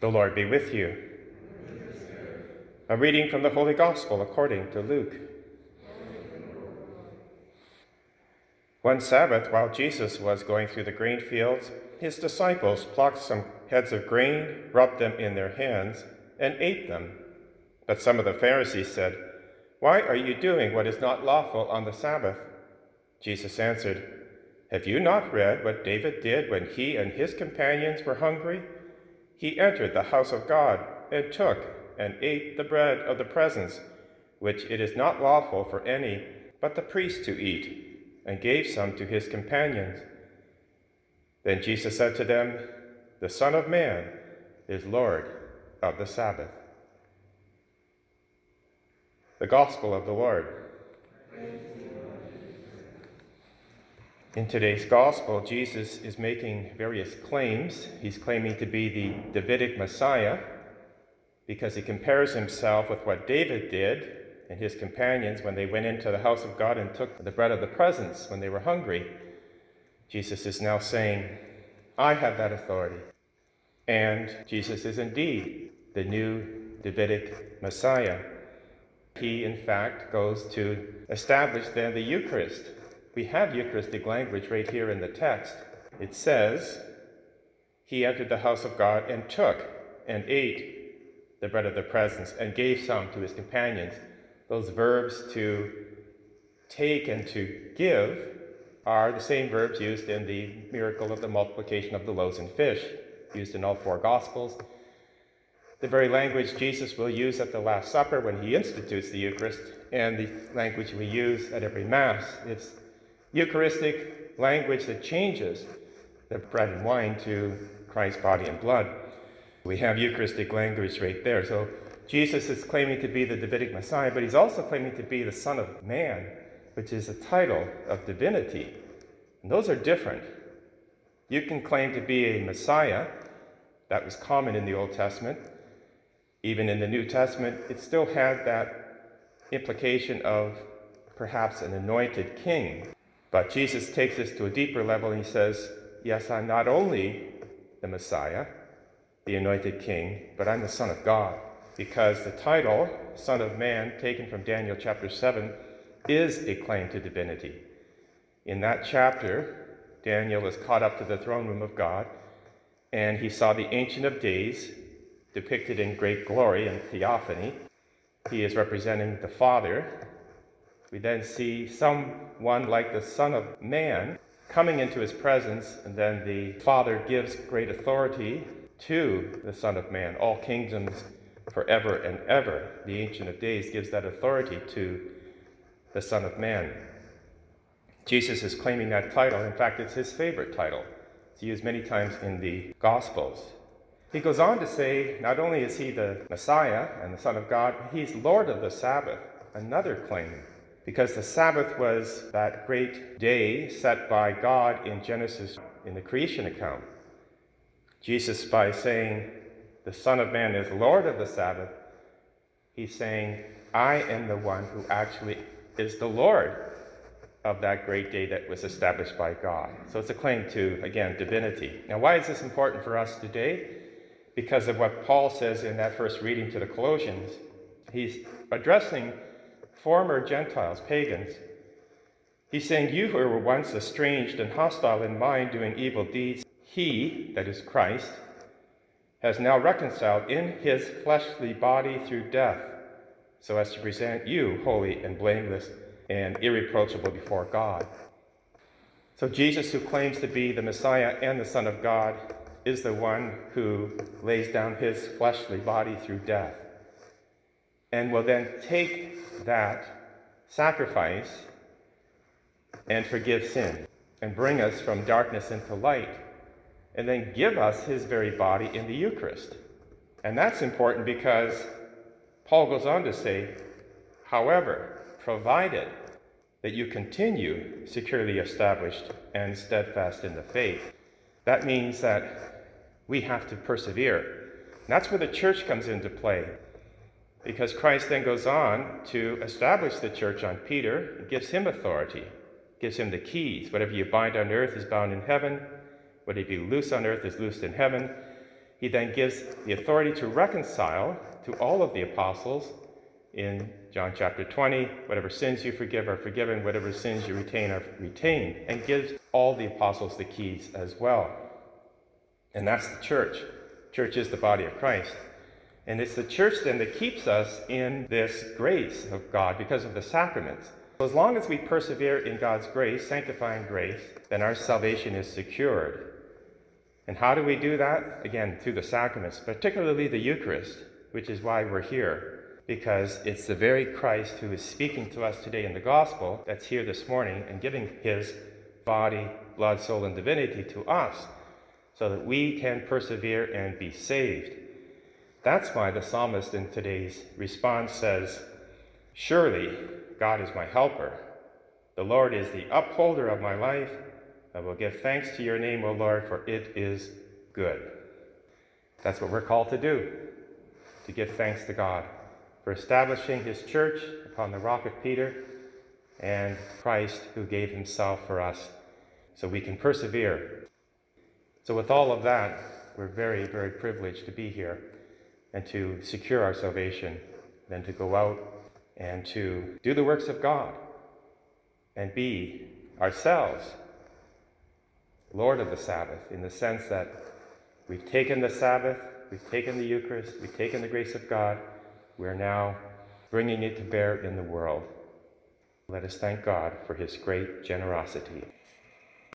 The Lord be with you. A reading from the Holy Gospel according to Luke. One Sabbath, while Jesus was going through the grain fields, his disciples plucked some heads of grain, rubbed them in their hands, and ate them. But some of the Pharisees said, Why are you doing what is not lawful on the Sabbath? Jesus answered, Have you not read what David did when he and his companions were hungry? He entered the house of God and took and ate the bread of the presence, which it is not lawful for any but the priest to eat, and gave some to his companions. Then Jesus said to them, The Son of Man is Lord of the Sabbath. The Gospel of the Lord. In today's gospel, Jesus is making various claims. He's claiming to be the Davidic Messiah because he compares himself with what David did and his companions when they went into the house of God and took the bread of the presence when they were hungry. Jesus is now saying, I have that authority. And Jesus is indeed the new Davidic Messiah. He, in fact, goes to establish then the Eucharist we have Eucharistic language right here in the text. It says, He entered the house of God and took and ate the bread of the presence and gave some to his companions. Those verbs to take and to give are the same verbs used in the miracle of the multiplication of the loaves and fish, used in all four Gospels. The very language Jesus will use at the Last Supper when he institutes the Eucharist, and the language we use at every Mass. It's Eucharistic language that changes the bread and wine to Christ's body and blood. We have Eucharistic language right there. So Jesus is claiming to be the Davidic Messiah, but he's also claiming to be the Son of Man, which is a title of divinity. And those are different. You can claim to be a Messiah, that was common in the Old Testament. Even in the New Testament, it still had that implication of perhaps an anointed king. But Jesus takes this to a deeper level and he says, Yes, I'm not only the Messiah, the anointed king, but I'm the Son of God. Because the title, Son of Man, taken from Daniel chapter 7, is a claim to divinity. In that chapter, Daniel was caught up to the throne room of God, and he saw the Ancient of Days depicted in great glory and theophany. He is representing the Father, we then see someone like the Son of Man coming into his presence, and then the Father gives great authority to the Son of Man. All kingdoms forever and ever. The Ancient of Days gives that authority to the Son of Man. Jesus is claiming that title. In fact, it's his favorite title. It's used many times in the Gospels. He goes on to say not only is he the Messiah and the Son of God, he's Lord of the Sabbath, another claim because the Sabbath was that great day set by God in Genesis in the creation account. Jesus, by saying, The Son of Man is Lord of the Sabbath, he's saying, I am the one who actually is the Lord of that great day that was established by God. So it's a claim to, again, divinity. Now, why is this important for us today? Because of what Paul says in that first reading to the Colossians. He's addressing former Gentiles, pagans. He's saying, You who were once estranged and hostile in mind, doing evil deeds, he, that is Christ, has now reconciled in his fleshly body through death, so as to present you holy and blameless and irreproachable before God. So, Jesus, who claims to be the Messiah and the Son of God, is the one who lays down his fleshly body through death and will then take that sacrifice and forgive sin and bring us from darkness into light and then give us his very body in the Eucharist. And that's important because Paul goes on to say, however, provided that you continue securely established and steadfast in the faith. That means that we have to persevere. And that's where the church comes into play because Christ then goes on to establish the church on Peter, gives him authority, gives him the keys. Whatever you bind on earth is bound in heaven, whatever you loose on earth is loosed in heaven. he then gives the authority to reconcile to all of the apostles in John chapter 20 whatever sins you forgive are forgiven, whatever sins you retain are retained, and gives all the apostles the keys as well. And that's the church. Church is the body of Christ. And it's the church then that keeps us in this grace of God because of the sacraments. So as long as we persevere in God's grace, sanctifying grace, then our salvation is secured. And how do we do that? Again, through the sacraments, particularly the Eucharist, which is why we're here. Because it's the very Christ who is speaking to us today in the gospel that's here this morning and giving his body, blood, soul, and divinity to us so that we can persevere and be saved. That's why the psalmist in today's response says, Surely God is my helper. The Lord is the upholder of my life. I will give thanks to your name, O Lord, for it is good. That's what we're called to do, to give thanks to God for establishing his church upon the rock of Peter and Christ who gave himself for us so we can persevere. So, with all of that, we're very, very privileged to be here and to secure our salvation, than to go out and to do the works of God and be ourselves Lord of the Sabbath in the sense that we've taken the Sabbath, we've taken the Eucharist, we've taken the grace of God, we're now bringing it to bear in the world. Let us thank God for his great generosity.